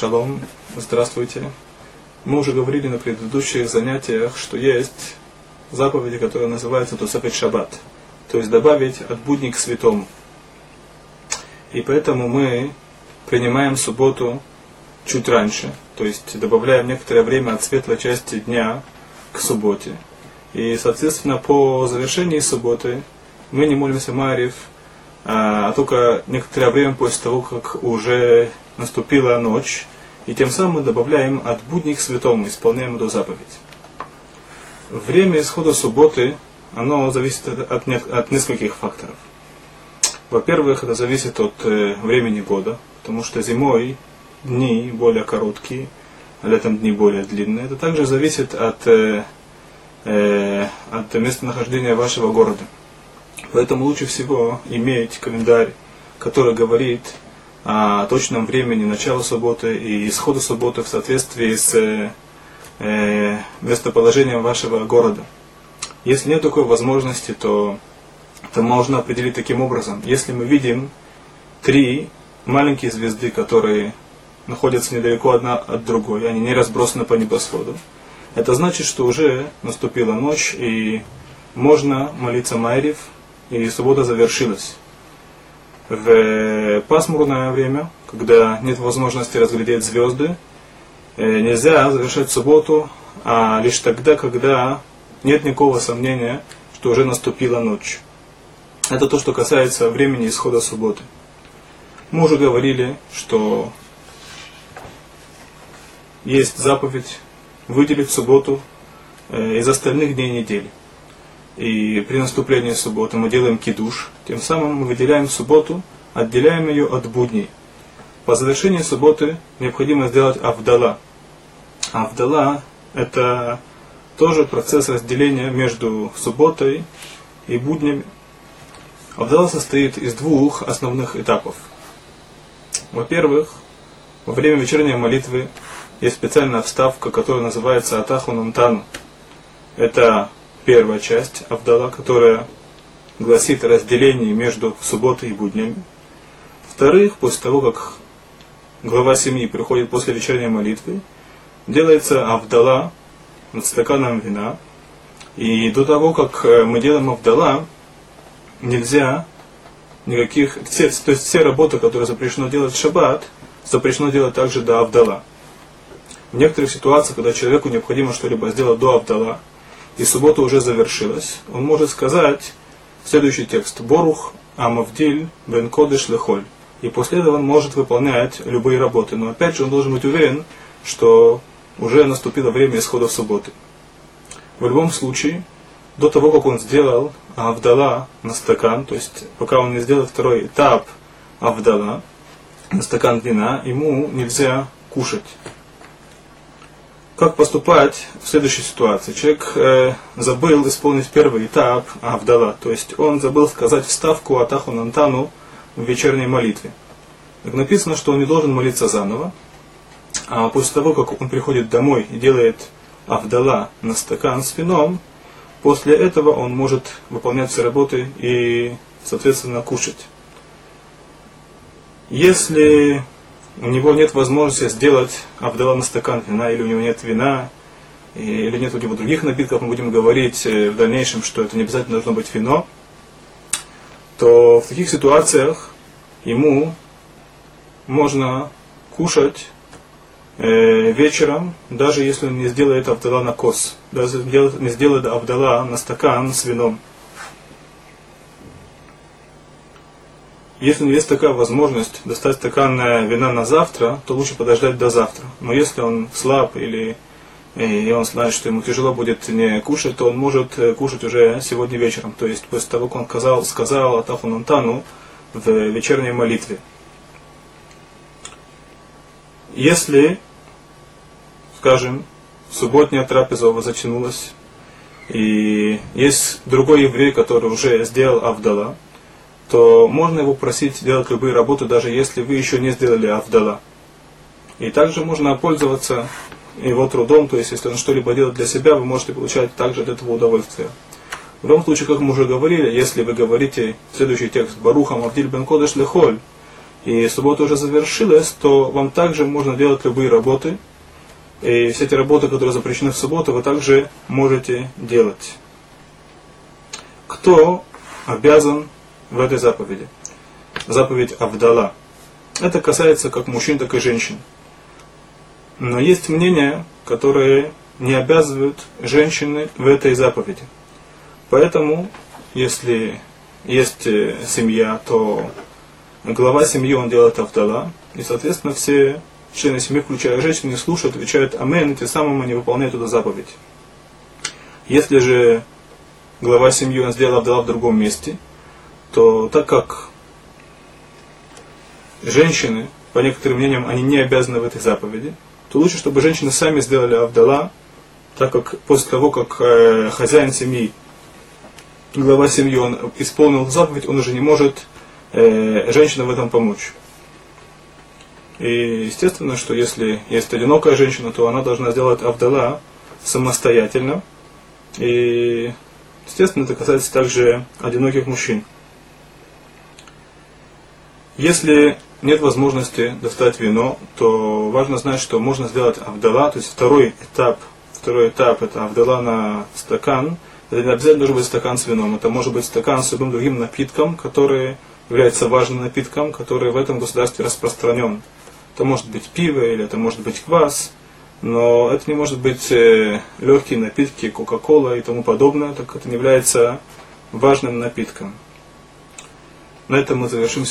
Шалом, здравствуйте. Мы уже говорили на предыдущих занятиях, что есть заповеди, которые называются Тусафет Шаббат, то есть добавить от будни к святому. И поэтому мы принимаем субботу чуть раньше, то есть добавляем некоторое время от светлой части дня к субботе. И, соответственно, по завершении субботы мы не молимся Марьев, а только некоторое время после того, как уже наступила ночь, и тем самым мы добавляем от будней к святому, исполняем эту заповедь. Время исхода субботы, оно зависит от, от нескольких факторов. Во-первых, это зависит от э, времени года, потому что зимой дни более короткие, а летом дни более длинные. Это также зависит от, э, э, от местонахождения вашего города. Поэтому лучше всего иметь календарь, который говорит о точном времени начала субботы и исхода субботы в соответствии с э, местоположением вашего города. Если нет такой возможности, то это можно определить таким образом. Если мы видим три маленькие звезды, которые находятся недалеко одна от другой, они не разбросаны по небосводу, это значит, что уже наступила ночь и можно молиться Майрив, и суббота завершилась в пасмурное время, когда нет возможности разглядеть звезды, э, нельзя завершать субботу, а лишь тогда, когда нет никакого сомнения, что уже наступила ночь. Это то, что касается времени исхода субботы. Мы уже говорили, что есть заповедь выделить субботу э, из остальных дней недели. И при наступлении субботы мы делаем кидуш, тем самым мы выделяем субботу, отделяем ее от будней. По завершении субботы необходимо сделать авдала. Авдала – это тоже процесс разделения между субботой и буднями. Авдала состоит из двух основных этапов. Во-первых, во время вечерней молитвы есть специальная вставка, которая называется Атаху Намтану. Это первая часть Авдала, которая гласит о разделении между субботой и буднями. Во-вторых, после того, как глава семьи приходит после вечерней молитвы, делается Авдала над стаканом вина. И до того, как э, мы делаем Авдала, нельзя никаких, все, то есть все работы, которые запрещено делать в шаббат, запрещено делать также до Авдала. В некоторых ситуациях, когда человеку необходимо что-либо сделать до Авдала, и суббота уже завершилась, он может сказать следующий текст. Борух Амавдиль Бен Кодыш Лехоль. И после этого он может выполнять любые работы. Но опять же он должен быть уверен, что уже наступило время исхода субботы. В любом случае, до того, как он сделал Авдала на стакан, то есть пока он не сделал второй этап Авдала на стакан вина, ему нельзя кушать как поступать в следующей ситуации? Человек э, забыл исполнить первый этап Авдала, то есть он забыл сказать вставку Атаху Нантану в вечерней молитве. Так написано, что он не должен молиться заново, а после того, как он приходит домой и делает Авдала на стакан с вином, после этого он может выполнять все работы и, соответственно, кушать. Если у него нет возможности сделать Абдала на стакан вина, или у него нет вина, или нет у него других напитков, мы будем говорить э, в дальнейшем, что это не обязательно должно быть вино, то в таких ситуациях ему можно кушать э, вечером, даже если он не сделает Абдала на кос, даже не сделает Абдала на стакан с вином. Если есть такая возможность достать стакан вина на завтра, то лучше подождать до завтра. Но если он слаб или и он знает, что ему тяжело будет не кушать, то он может э, кушать уже сегодня вечером. То есть после того, как он сказал, сказал Атаху Нантану в вечерней молитве. Если, скажем, субботняя трапеза затянулась, и есть другой еврей, который уже сделал Авдала, то можно его просить делать любые работы, даже если вы еще не сделали Авдала. И также можно пользоваться его трудом, то есть если он что-либо делает для себя, вы можете получать также от этого удовольствие. В любом случае, как мы уже говорили, если вы говорите следующий текст Баруха Мавдиль Бен Кодеш Лехоль, и суббота уже завершилась, то вам также можно делать любые работы. И все эти работы, которые запрещены в субботу, вы также можете делать. Кто обязан в этой заповеди? Заповедь Авдала. Это касается как мужчин, так и женщин. Но есть мнения, которые не обязывают женщины в этой заповеди. Поэтому, если есть э, семья, то глава семьи он делает Авдала, и, соответственно, все члены семьи, включая женщины, слушают, отвечают Амен, и тем самым они выполняют эту заповедь. Если же глава семьи он сделал Авдала в другом месте, то так как женщины, по некоторым мнениям, они не обязаны в этой заповеди, то лучше, чтобы женщины сами сделали Авдала, так как после того, как э, хозяин семьи, глава семьи, он исполнил заповедь, он уже не может э, женщинам в этом помочь. И естественно, что если есть одинокая женщина, то она должна сделать Авдала самостоятельно. И естественно, это касается также одиноких мужчин. Если нет возможности достать вино, то важно знать, что можно сделать авдала, то есть второй этап, второй этап это авдала на стакан. Это не обязательно должен быть стакан с вином, это может быть стакан с любым другим напитком, который является важным напитком, который в этом государстве распространен. Это может быть пиво или это может быть квас, но это не может быть э, легкие напитки, кока-кола и тому подобное, так как это не является важным напитком. На этом мы завершим сегодня.